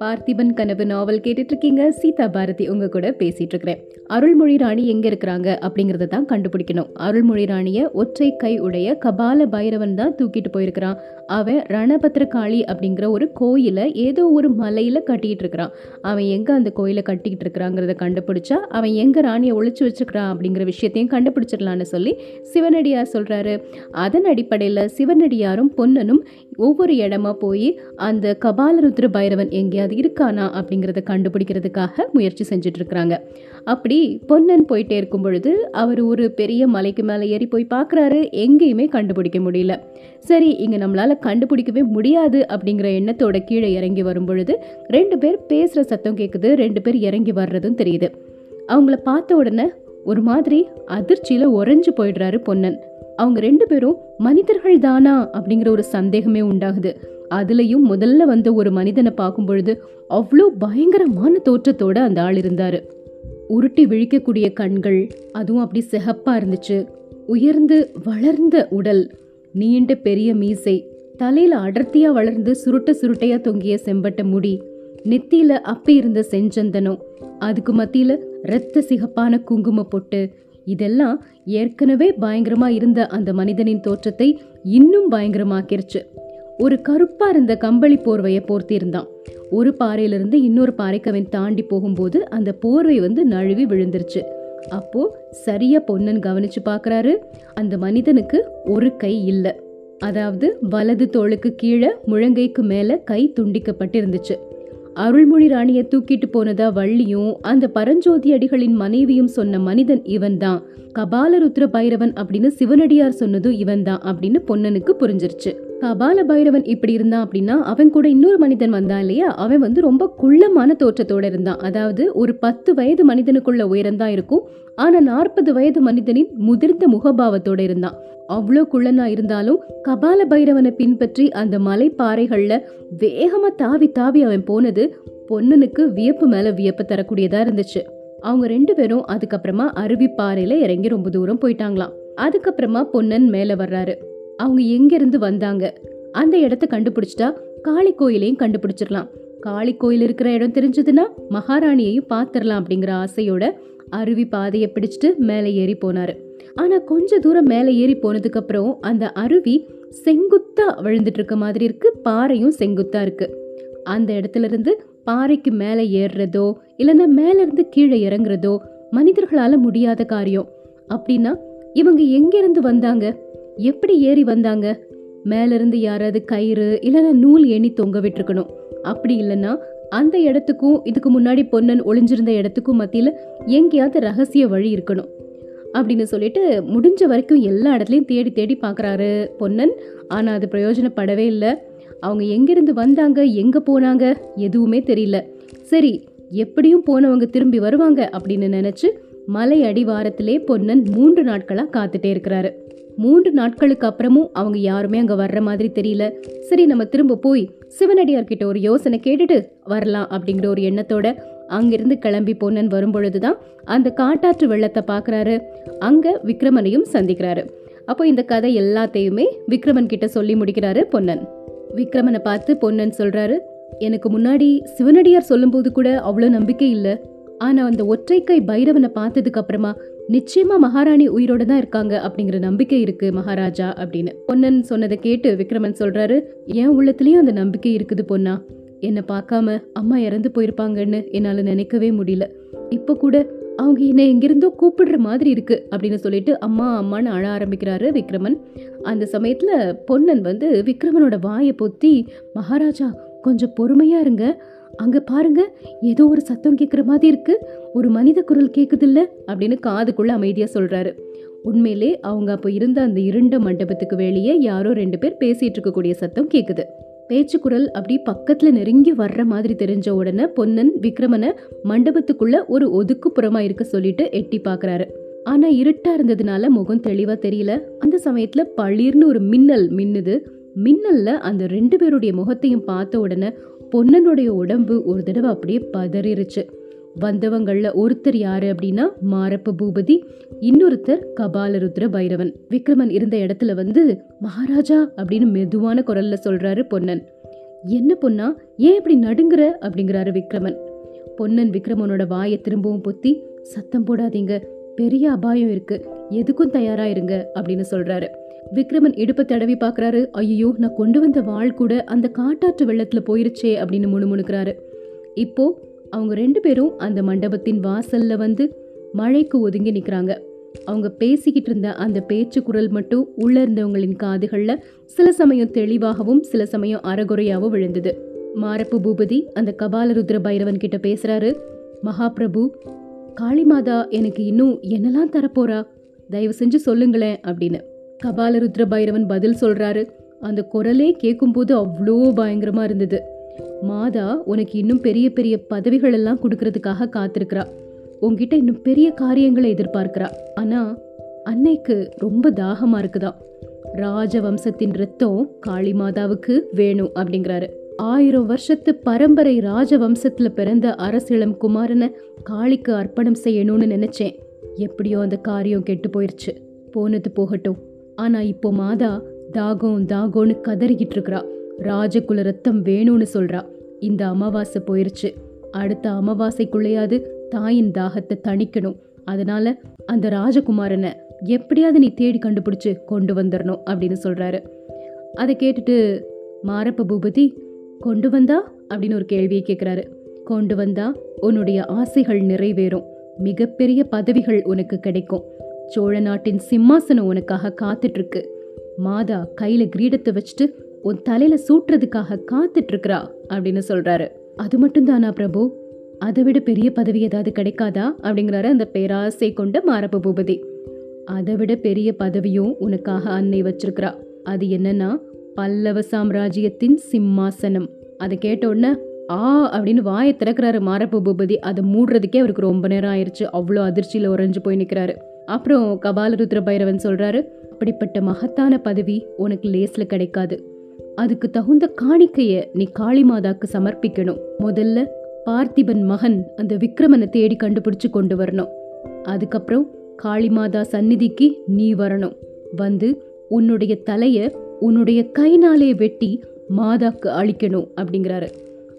பார்த்திபன் கனவு நாவல் கேட்டுட்டு இருக்கீங்க சீதா பாரதி உங்க கூட பேசிட்டு இருக்கிறேன் அருள்மொழி ராணி எங்க இருக்கிறாங்க அப்படிங்கறத தான் கண்டுபிடிக்கணும். அருள்மொழி ராணிய ஒற்றை கை உடைய கபால பைரவன் தான் தூக்கிட்டு போயிருக்கிறான். அவன் ரணபத்ரகாளி அப்படிங்கிற ஒரு கோயிலை ஏதோ ஒரு மலையில கட்டிட்டு இருக்கிறான் அவன் எங்க அந்த கோயிலை கட்டிக்கிட்டு இருக்கிறாங்கிறத கண்டுபிடிச்சா அவன் எங்க ராணியை ஒழிச்சு வச்சிருக்கிறான் அப்படிங்கிற விஷயத்தையும் கண்டுபிடிச்சிடலான்னு சொல்லி சிவனடியார் சொல்றாரு. அதன் அடிப்படையில் சிவனடியாரும் பொன்னனும் ஒவ்வொரு இடமா போய் அந்த கபாலருத்ர பைரவன் எங்கேயாவது இருக்கானா அப்படிங்கிறத கண்டுபிடிக்கிறதுக்காக முயற்சி செஞ்சுட்டு இருக்கிறாங்க அப்படி பொன்னன் போயிட்டே இருக்கும் பொழுது அவர் ஒரு பெரிய மலைக்கு மேலே ஏறி போய் பார்க்குறாரு. எங்கேயுமே கண்டுபிடிக்க முடியல. சரி இங்கே நம்மளால் கண்டுபிடிக்கவே முடியாது அப்படிங்கிற எண்ணத்தோட கீழே இறங்கி வரும் பொழுது ரெண்டு பேர் பேசுகிற சத்தம் கேட்குது ரெண்டு பேர் இறங்கி வர்றதும் தெரியுது. அவங்கள பார்த்த உடனே ஒரு மாதிரி அதிர்ச்சியில் உறைஞ்சு போயிடுறாரு பொன்னன். அவங்க ரெண்டு பேரும் மனிதர்கள் தானா அப்படிங்கிற ஒரு சந்தேகமே உண்டாகுது. அதுலயும் முதல்ல வந்த ஒரு மனிதனை பார்க்கும் பொழுது அவ்வளோ பயங்கரமான தோற்றத்தோட அந்த ஆள் இருந்தார். உருட்டி விழிக்கக்கூடிய கண்கள் அதுவும் அப்படி சிகப்பா இருந்துச்சு. உயர்ந்து வளர்ந்த உடல் நீண்ட பெரிய மீசை தலையில அடர்த்தியா வளர்ந்து சுருட்ட சுருட்டையா தொங்கிய செம்பட்ட முடி நெத்தியில அப்பி இருந்த செஞ்சந்தனம் அதுக்கு மத்தியில இரத்த சிகப்பான குங்கும பொட்டு இதெல்லாம் ஏற்கனவே பயங்கரமா இருந்த அந்த மனிதனின் தோற்றத்தை இன்னும் பயங்கரமாக்கிருச்சு. ஒரு கருப்பாக இருந்த கம்பளி போர்வையை போர்த்தியிருந்தான் ஒரு பாறையிலிருந்து இன்னொரு பாறைக்கு அவன் தாண்டி போகும்போது அந்த போர்வை வந்து நழுவி விழுந்துருச்சு. அப்போ சரியா பொன்னன் கவனிச்சு பார்க்குறாரு அந்த மனிதனுக்கு ஒரு கை இல்லை. அதாவது வலது தோளுக்கு கீழே முழங்கைக்கு மேல கை துண்டிக்கப்பட்டிருந்துச்சு. அருள்மொழி ராணியை தூக்கிட்டு போனதா வள்ளியும் அந்த பரஞ்சோதி அடிகளின் மனைவியும் சொன்ன மனிதன் இவன்தான். கபாலருத்ர பைரவன் அப்படின்னு சிவனடியார் சொன்னதும் இவன்தான் அப்படின்னு பொன்னனுக்கு புரிஞ்சிருச்சு. கபால பைரவன் இப்படி இருந்தான் அப்படின்னா அவன் கூட இன்னொரு மனிதன் வந்தான் இல்லையா? அவன் வந்து ரொம்ப குள்ளமான தோற்றத்தோட இருந்தான். அதாவது ஒரு பத்து வயது மனிதனுக்குள்ள உயரம் தான் இருக்கும். ஆனா நாற்பது வயது மனிதனின் முதிர்ந்த முகபாவத்தோட இருந்தான். அவ்வளோ குள்ளனா இருந்தாலும் கபால பைரவனை பின்பற்றி அந்த மலை பாறைகள்ல வேகமா தாவி தாவி அவன் போனது பொன்னனுக்கு வியப்பு மேல வியப்பு தரக்கூடியதா இருந்துச்சு. அவங்க ரெண்டு பேரும் அதுக்கப்புறமா அருவி பாறையில இறங்கி ரொம்ப தூரம் போயிட்டாங்களாம். அதுக்கப்புறமா பொன்னன் மேல வர்றாரு. அவங்க எங்கேருந்து வந்தாங்க? அந்த இடத்த கண்டுபிடிச்சிட்டா காளி கோயிலையும் கண்டுபிடிச்சிடலாம். காளி கோயில் இருக்கிற இடம் தெரிஞ்சதுன்னா மகாராணியையும் பார்த்துடலாம் அப்படிங்கிற ஆசையோட அருவி பாதையை பிடிச்சிட்டு மேலே ஏறி போனார். ஆனால் கொஞ்ச தூரம் மேலே ஏறி போனதுக்கப்புறம் அந்த அருவி செங்குத்தாக விழுந்துட்டு இருக்க மாதிரி இருக்குது பாறையும் செங்குத்தாக இருக்குது அந்த இடத்துல இருந்து பாறைக்கு மேலே ஏறுறதோ இல்லைன்னா மேலேருந்து கீழே இறங்குறதோ மனிதர்களால் முடியாத காரியம். அப்படின்னா இவங்க எங்கேருந்து வந்தாங்க? எப்படி ஏறி வந்தாங்க? மேலேருந்து யாராவது கயிறு இல்லைன்னா நூல் எண்ணி தொங்க விட்டுருக்கணும். அப்படி இல்லைன்னா அந்த இடத்துக்கும் இதுக்கு முன்னாடி பொன்னன் ஒளிஞ்சிருந்த இடத்துக்கும் மத்தியில் எங்கேயாவது ரகசிய வழி இருக்கணும். அப்படின்னு சொல்லிட்டு முடிஞ்ச வரைக்கும் எல்லா இடத்துலையும் தேடி தேடி பார்க்குறாரு பொன்னன். ஆனால் அது பிரயோஜனப்படவே இல்லை. அவங்க எங்கேருந்து வந்தாங்க எங்கே போனாங்க எதுவுமே தெரியல. சரி எப்படியும் போனவங்க திரும்பி வருவாங்க அப்படின்னு நினச்சி மலை அடிவாரத்திலே பொன்னன் மூன்று நாட்களாக காத்துட்டே இருக்கிறாரு. மூன்று நாட்களுக்கு அப்புறமும் அவங்க யாருமே அங்கே வர்ற மாதிரி தெரியல. சரி நம்ம திரும்ப போய் சிவனடியார்கிட்ட ஒரு யோசனை கேட்டுட்டு வரலாம் அப்படிங்கிற ஒரு எண்ணத்தோட அங்கிருந்து கிளம்பி பொன்னன் வரும்பொழுது தான் அந்த காட்டாற்று வெள்ளத்தை பார்க்குறாரு. அங்கே விக்ரமனையும் சந்திக்கிறாரு. அப்போ இந்த கதை எல்லாத்தையுமே விக்ரமன் கிட்ட சொல்லி முடிக்கிறாரு பொன்னன். விக்ரமனை பார்த்து பொன்னன் சொல்கிறாரு எனக்கு முன்னாடி சிவனடியார் சொல்லும்போது கூட அவ்வளோ நம்பிக்கை இல்லை. ஆனால் அந்த ஒற்றைக்கை பைரவனை பார்த்ததுக்கு அப்புறமா நிச்சயமா மகாராணி உயிரோட தான் இருக்காங்க அப்படிங்கிற நம்பிக்கை இருக்கு மகாராஜா அப்படின்னு. பொன்னன் சொன்னதை கேட்டு விக்ரமன் சொல்றாரு என் உள்ளத்துலயும் அந்த நம்பிக்கை இருக்குது பொன்னா. என்னை பார்க்காம அம்மா இறந்து போயிருப்பாங்கன்னு என்னால நினைக்கவே முடியல. இப்போ கூட அவங்க என்னை எங்கிருந்தோ கூப்பிடுற மாதிரி இருக்கு அப்படின்னு சொல்லிட்டு அம்மா அம்மான்னு அழ ஆரம்பிக்கிறாரு விக்ரமன். அந்த சமயத்துல பொன்னன் வந்து விக்ரமனோட வாயை பொத்தி மகாராஜா கொஞ்சம் பொறுமையா இருங்க. அங்கே பாருங்க ஏதோ ஒரு சத்தம் கேட்குற மாதிரி இருக்கு. ஒரு மனித குரல் கேட்குதில்ல அப்படின்னு காதுக்குள்ள அமைதியாக சொல்கிறாரு உண்மையிலே அவங்க அப்போ இருந்த அந்த இருண்ட மண்டபத்துக்கு வெளியே யாரோ ரெண்டு பேர் பேசிட்டு இருக்கக்கூடிய சத்தம் கேட்குது பேச்சு குரல் அப்படி பக்கத்தில் நெருங்கி வர்ற மாதிரி தெரிஞ்ச உடனே பொன்னன் விக்ரமனை மண்டபத்துக்குள்ள ஒரு ஒதுக்குப்புறமா இருக்க சொல்லிட்டு எட்டி பார்க்குறாரு ஆனால் இருட்டா இருந்ததுனால முகம் தெளிவாக தெரியல. அந்த சமயத்தில் பளிர்னு ஒரு மின்னல் மின்னுது. மின்னலில் அந்த ரெண்டு பேருடைய முகத்தையும் பார்த்த உடனே பொன்னனுடைய உடம்பு ஒரு தடவை அப்படியே பதறிடுச்சு வந்தவங்களில் ஒருத்தர் யார் அப்படின்னா மாரப்ப பூபதி இன்னொருத்தர் கபாலருத்ர பைரவன். விக்ரமன் இருந்த இடத்துல வந்து மகாராஜா அப்படின்னு மெதுவான குரல்ல சொல்றாரு பொன்னன். என்ன பொண்ணா ஏன் இப்படி நடுங்குற? அப்படிங்கிறாரு விக்ரமன். பொன்னன் விக்ரமனோட வாயை திரும்பவும் பொத்தி சத்தம் போடாதீங்க பெரிய அபாயம் இருக்கு. எதுக்கும் தயாரா இருங்க அப்படின்னு சொல்றாரு. விக்ரமன் இடுப்பை தடவி பார்க்குறாரு. ஐயோ நான் கொண்டு வந்த வாள் கூட அந்த காட்டாற்று வெள்ளத்தில் போயிருச்சே அப்படின்னு முணுமுணுக்கிறாரு. இப்போ அவங்க ரெண்டு பேரும் அந்த மண்டபத்தின் வாசல்ல வந்து மழைக்கு ஒதுங்கி நிற்கிறாங்க அவங்க பேசிக்கிட்டு இருந்த அந்த பேச்சு குரல் மட்டும் உள்ள இருந்தவங்களின் காதுகளில் சில சமயம் தெளிவாகவும் சில சமயம் அறகுறையாகவும் விழுந்தது. மாரப்பு பூபதி அந்த கபாலருத்ர பைரவன் கிட்ட பேசுறாரு. மகாபிரபு காளிமாதா எனக்கு இன்னும் என்னெல்லாம் தரப்போறா? தயவு செஞ்சு சொல்லுங்களேன் அப்படின்னு. கபாலருத்ர பைரவன் பதில் சொல்றாரு. அந்த குரலே கேட்கும்போது அவ்வளோ பயங்கரமா இருந்தது. மாதா உனக்கு இன்னும் பெரிய பெரிய பதவிகள் எல்லாம் கொடுக்கறதுக்காக காத்திருக்கிறா. உங்ககிட்ட இன்னும் பெரிய காரியங்களை எதிர்பார்க்கிறா. ஆனா அன்னைக்கு ரொம்ப தாகமா இருக்குதா. ராஜவம்சத்தின் ரத்தம் காளி மாதாவுக்கு வேணும் அப்படிங்கிறாரு. ஆயிரம் வருஷத்து பரம்பரை ராஜவம்சத்தில் பிறந்த அரசிளம் குமாரனை காளிக்கு அர்ப்பணம் செய்யணும்னு நினைச்சேன். எப்படியோ அந்த காரியம் கெட்டு போயிருச்சு. போனது போகட்டும். ஆனா இப்போ மாதா தாகம் தாகோன்னு கதறிக்கிட்டு இருக்கிறா ராஜகுல ரத்தம் வேணும்னு சொல்றா. இந்த அமாவாசை போயிருச்சு. அடுத்த அமாவாசைக்குள்ளேயாவது தாயின் தாகத்தை தணிக்கணும். அதனால அந்த ராஜகுமாரனை எப்படியாவது நீ தேடி கண்டுபிடிச்சு கொண்டு வந்துடணும் அப்படின்னு சொல்றாரு. அதை கேட்டுட்டு மாரப்ப பூபதி கொண்டு வந்தா? அப்படின்னு ஒரு கேள்வியை கேட்குறாரு கொண்டு வந்தா உன்னுடைய ஆசைகள் நிறைவேறும். மிகப்பெரிய பதவிகள் உனக்கு கிடைக்கும். சோழ நாட்டின் சிம்மாசனம் உனக்காக காத்துட்ருக்கு. மாதா கையில் கிரீடத்தை வச்சுட்டு உன் தலையில் சூட்டுறதுக்காக காத்துட்ருக்குறா அப்படின்னு சொல்கிறாரு அது மட்டும்தானா பிரபு? அதை விட பெரிய பதவி ஏதாவது கிடைக்காதா? அப்படிங்கிறாரு அந்த பேராசை கொண்ட மாரப்ப பூபதி. அதை விட பெரிய பதவியும் உனக்காக அன்னை வச்சிருக்கிறா. அது என்னன்னா பல்லவ சாம்ராஜ்யத்தின் சிம்மாசனம். அதை கேட்ட உடனே ஆ அப்படின்னு வாயை திறக்கிறாரு மாரப்ப பூபதி. அதை மூடுறதுக்கே அவருக்கு ரொம்ப நேரம் ஆயிடுச்சு அவ்வளோ அதிர்ச்சியில் உறைஞ்சு போய் நிற்கிறாரு அப்புறம் கபாலருத்ர பைரவன் சொல்கிறாரு அப்படிப்பட்ட மகத்தான பதவி உனக்கு லேஸில் கிடைக்காது. அதுக்கு தகுந்த காணிக்கையை நீ காளிமாதாக்கு சமர்ப்பிக்கணும். முதல்ல பார்த்திபன் மகன் அந்த விக்ரமனை தேடி கண்டுபிடிச்சு கொண்டு வரணும். அதுக்கப்புறம் காளிமாதா சந்நிதிக்கு நீ வரணும். வந்து உன்னுடைய தலையை உன்னுடைய கைனாலே வெட்டி மாதாக்கு அழிக்கணும் அப்படிங்கிறாரு.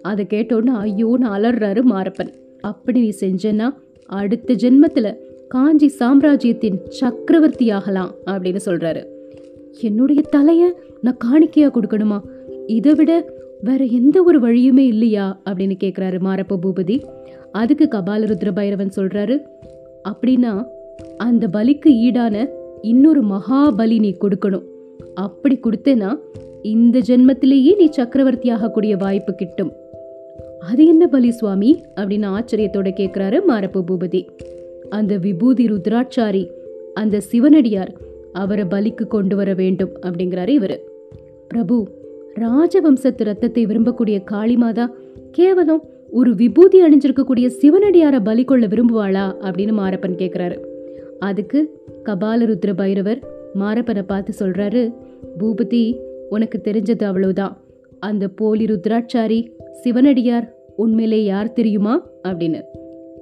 அதை கேட்டோன்னு ஐயோன்னு அலறாரு மாரப்பன். அப்படி நீ செஞ்சேன்னா அடுத்த ஜென்மத்தில் காஞ்சி சாம்ராஜ்யத்தின் சக்கரவர்த்தி ஆகலாம் அப்படின்னு சொல்கிறாரு என்னுடைய தலையை நான் காணிக்கையாக கொடுக்கணுமா? இதை விட வேற எந்த ஒரு வழியுமே இல்லையா? அப்படின்னு கேட்குறாரு மாரப்ப பூபதி. அதுக்கு கபாலருத்ர பைரவன் சொல்கிறாரு அப்படின்னா அந்த பலிக்கு ஈடான இன்னொரு மகாபலி நீ கொடுக்கணும். அப்படி கொடுத்தேன்னா இந்த ஜென்மத்திலேயே நீ சக்கரவர்த்தி ஆகக்கூடிய வாய்ப்பு கிட்டும். அது என்ன பலி சுவாமி? அப்படின்னு ஆச்சரியத்தோட கேட்குறாரு மாரப்பு பூபதி. அந்த விபூதி ருத்ராட்சாரி அந்த சிவனடியார் அவரை பலிக்கு கொண்டு வர வேண்டும் அப்படிங்கிறாரு இவர். பிரபு ராஜவம்சத்து ரத்தத்தை விரும்பக்கூடிய காளிமாதா கேவலம் ஒரு விபூதி அணிஞ்சிருக்கக்கூடிய சிவனடியாரை பலி கொள்ள விரும்புவாளா அப்படின்னு மாரப்பன் கேட்குறாரு அதுக்கு கபாலருத்ர பைரவர் மாரப்பனை பார்த்து சொல்கிறாரு பூபதி உனக்கு தெரிஞ்சது அவ்வளவுதான். அந்த போலி ருத்ராட்சாரி சிவனடியார் உண்மையிலே யார் தெரியுமா? அப்படின்னு.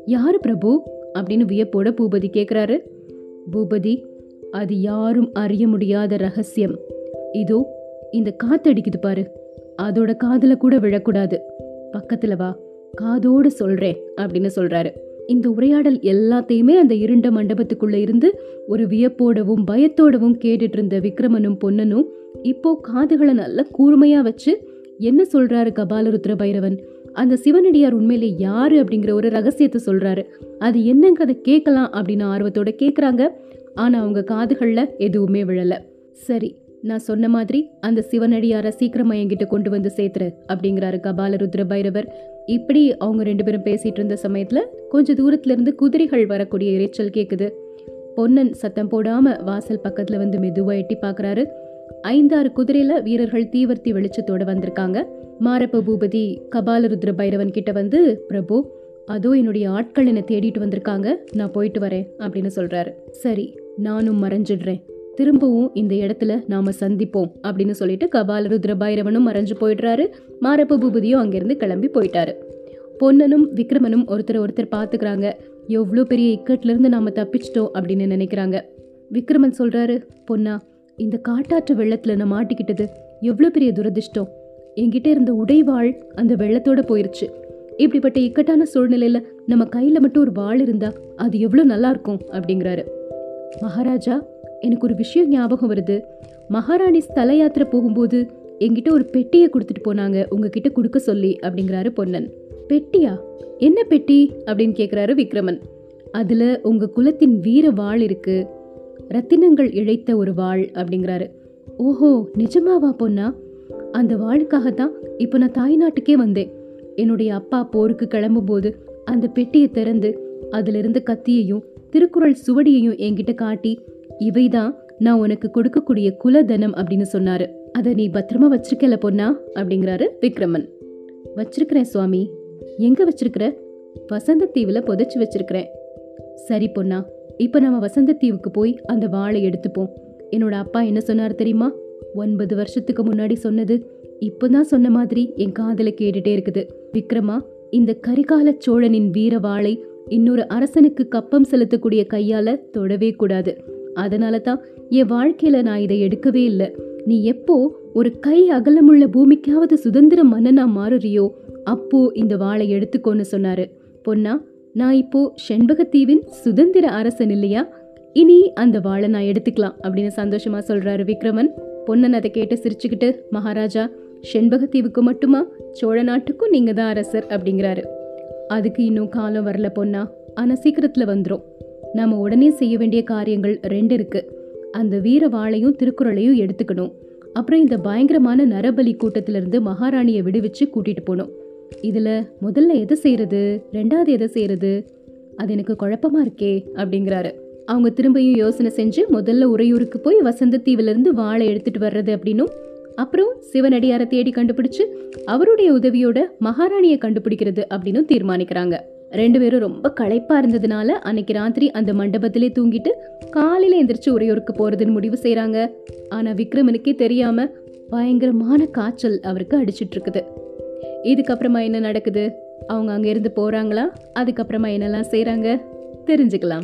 யார் பிரபு? அப்படின்னு வியப்போட பூபதி கேட்குறாரு பூபதி அது யாரும் அறிய முடியாத ரகசியம். இதோ இந்த காத்தடிக்குது பாரு. அதோட காதில் கூட விழக்கூடாது. பக்கத்தில் வா. காதோடு சொல்கிறேன் அப்படின்னு சொல்கிறாரு இந்த உரையாடல் எல்லாத்தையுமே அந்த இருண்ட மண்டபத்துக்குள்ளே இருந்து ஒரு வியப்போடவும் பயத்தோடவும் கேட்டுட்டு இருந்த விக்ரமனும் பொன்னனும் இப்போ காதுகளை நல்ல கூர்மையாக வச்சு என்ன சொல்கிறாரு கபாலருத்ர பைரவன்? அந்த சிவனடியார் உண்மையிலே யாரு அப்படிங்கிற ஒரு ரகசியத்தை சொல்கிறாரு அது என்னங்கிறத கேட்கலாம் அப்படின்னு ஆர்வத்தோட கேட்குறாங்க ஆனால் அவங்க காதுகளில் எதுவுமே விழலை. சரி நான் சொன்ன மாதிரி அந்த சிவனடியாரை சீக்கிரமாக என்கிட்ட கொண்டு வந்து சேர்த்துரு அப்படிங்கிறாரு கபாலருத்ர பைரவர். இப்படி அவங்க ரெண்டு பேரும் பேசிட்டு இருந்த சமயத்துல கொஞ்சம் தூரத்துல இருந்து குதிரைகள் வரக்கூடிய இறைச்சல் கேக்குது. பொன்னன் சத்தம் போடாம வாசல் பக்கத்துல வந்து மெதுவா எட்டி பாக்குறாரு. ஐந்தாறு குதிரையில வீரர்கள் தீவர்த்தி வெளிச்சத்தோட வந்திருக்காங்க. மாரப்ப பூபதி கபாலருத்ர பைரவன் கிட்ட வந்து பிரபு அதோ என்னுடைய ஆட்கள் என்னை தேடிட்டு வந்திருக்காங்க. நான் போயிட்டு வரேன் அப்படின்னு சொல்றாரு. சரி நானும் மறைஞ்சிடுறேன். திரும்பவும் இந்த இடத்துல நாம சந்திப்போம் அப்படின்னு சொல்லிட்டு கபால பைரவனும் மறைஞ்சு போயிடுறாரு. மாரப்ப பூபதியும் அங்கிருந்து கிளம்பி போயிட்டாரு. பொன்னனும் விக்ரமனும் ஒருத்தர் ஒருத்தர் பார்த்துக்கிறாங்க. எவ்வளோ பெரிய இக்கட்ல இருந்து நாம தப்பிச்சிட்டோம் அப்படின்னு நினைக்கிறாங்க. விக்ரமன் சொல்றாரு பொன்னா இந்த காட்டாற்று வெள்ளத்துல நான் மாட்டிக்கிட்டது எவ்வளோ பெரிய துரதிர்ஷ்டம். என்கிட்ட இருந்த உடைவாள் அந்த வெள்ளத்தோட போயிருச்சு. இப்படிப்பட்ட இக்கட்டான சூழ்நிலையில நம்ம கையில மட்டும் ஒரு வாள் இருந்தா அது எவ்வளோ நல்லா இருக்கும் அப்படிங்கிறாரு. மகாராஜா எனக்கு ஒரு விஷயம் ஞாபகம் வருது. மகாராணி ஸ்தல யாத்திரை போகும்போது என்கிட்ட ஒரு பெட்டியை கொடுத்துட்டு போனாங்க. உங்ககிட்ட கொடுக்க சொல்லி அப்படிங்கிறாரு பொன்னன். பெட்டியா? என்ன பெட்டி? அப்படின்னு கேட்குறாரு விக்ரமன். அதில் உங்கள் குலத்தின் வீர வாள் இருக்கு. ரத்தினங்கள் இழைத்த ஒரு வாள் அப்படிங்கிறாரு. ஓஹோ நிஜமாவா பொன்னா? அந்த வாளுக்காக தான் இப்போ நான் தாய்நாட்டுக்கே வந்தேன். என்னுடைய அப்பா போருக்கு கிளம்பும்போது அந்த பெட்டியை திறந்து அதிலிருந்து கத்தியையும் திருக்குறள் சுவடியையும் என்கிட்ட காட்டி இவைதான் நான் உனக்கு கொடுக்கக்கூடிய குலதனம் அப்படின்னு சொன்னாரு. அதை நீ பத்திரமா வச்சிருக்கல பொண்ணா? அப்படிங்கிறாரு விக்ரமன். வச்சிருக்கிறேன் சுவாமி. எங்க வச்சிருக்கிற? வசந்த தீவுல புதைச்சு வச்சிருக்கிறேன். சரி பொண்ணா இப்ப நம்ம வசந்த தீவுக்கு போய் அந்த வாழை எடுத்துப்போம். என்னோட அப்பா என்ன சொன்னார் தெரியுமா? ஒன்பது வருஷத்துக்கு முன்னாடி சொன்னது. இப்போதான் சொன்ன மாதிரி என் காதல கேட்டுட்டே இருக்குது. விக்ரமா இந்த கரிகால சோழனின் வீர வாளை இன்னொரு அரசனுக்கு கப்பம் செலுத்தக்கூடிய கையால தொடவே கூடாது. அதனால தான் என் வாழ்க்கையில நான் இதை எடுக்கவே இல்லை. நீ எப்போ ஒரு கை அகலமுள்ள பூமிக்காவது சுதந்திர மன்னனா மாறுறியோ அப்போ இந்த வாளை எடுத்துக்கோன்னு சொன்னாரு. பொன்னா நான் இப்போ செண்பகத்தீவின் சுதந்திர அரசன் இல்லையா? இனி அந்த வாளை நான் எடுத்துக்கலாம் அப்படின்னு சந்தோஷமா சொல்றாரு விக்ரமன். பொன்னன் அதை கேட்டு சிரிச்சுக்கிட்டு மகாராஜா செண்பகத்தீவுக்கு மட்டுமா? சோழ நாட்டுக்கும் நீங்க தான் அரசர் அப்படிங்கிறாரு. அதுக்கு இன்னும் காலம் வரல பொன்னா. ஆனா சீக்கிரத்துல வந்துரும். நாம் உடனே செய்ய வேண்டிய காரியங்கள் ரெண்டு இருக்குது அந்த வீர வாளையும் திருக்குறளையும் எடுத்துக்கணும். அப்புறம் இந்த பயங்கரமான நரபலி கூட்டத்திலிருந்து மகாராணியை விடுவிச்சு கூட்டிகிட்டு போகணும் இதில் முதல்ல எதை செய்கிறது ரெண்டாவது எதை செய்கிறது அது எனக்கு குழப்பமாக இருக்கே அப்படிங்கிறாரு. அவங்க திரும்பியும் யோசனை செஞ்சு முதல்ல உறையூருக்கு போய் வசந்த தீவிலிருந்து வாழை எடுத்துட்டு வர்றது அப்படின்னும் அப்புறம் சிவனடியாரை தேடி கண்டுபிடிச்சு அவருடைய உதவியோட மகாராணியை கண்டுபிடிக்கிறது அப்படின்னு தீர்மானிக்கிறாங்க. ரெண்டு பேரும் ரொம்ப களைப்பாக இருந்ததுனால அன்னைக்கு ராத்திரி அந்த மண்டபத்திலே தூங்கிட்டு காலையில் எந்திரிச்சு உறையூருக்கு போகிறதுன்னு முடிவு செய்கிறாங்க ஆனால் விக்ரமனுக்கே தெரியாமல் பயங்கரமான காய்ச்சல் அவருக்கு அடிச்சிட்ருக்குது இதுக்கப்புறமா என்ன நடக்குது? அவங்க அங்கேருந்து இருந்து அதுக்கப்புறமா என்னெல்லாம் செய்கிறாங்க தெரிஞ்சுக்கலாம்.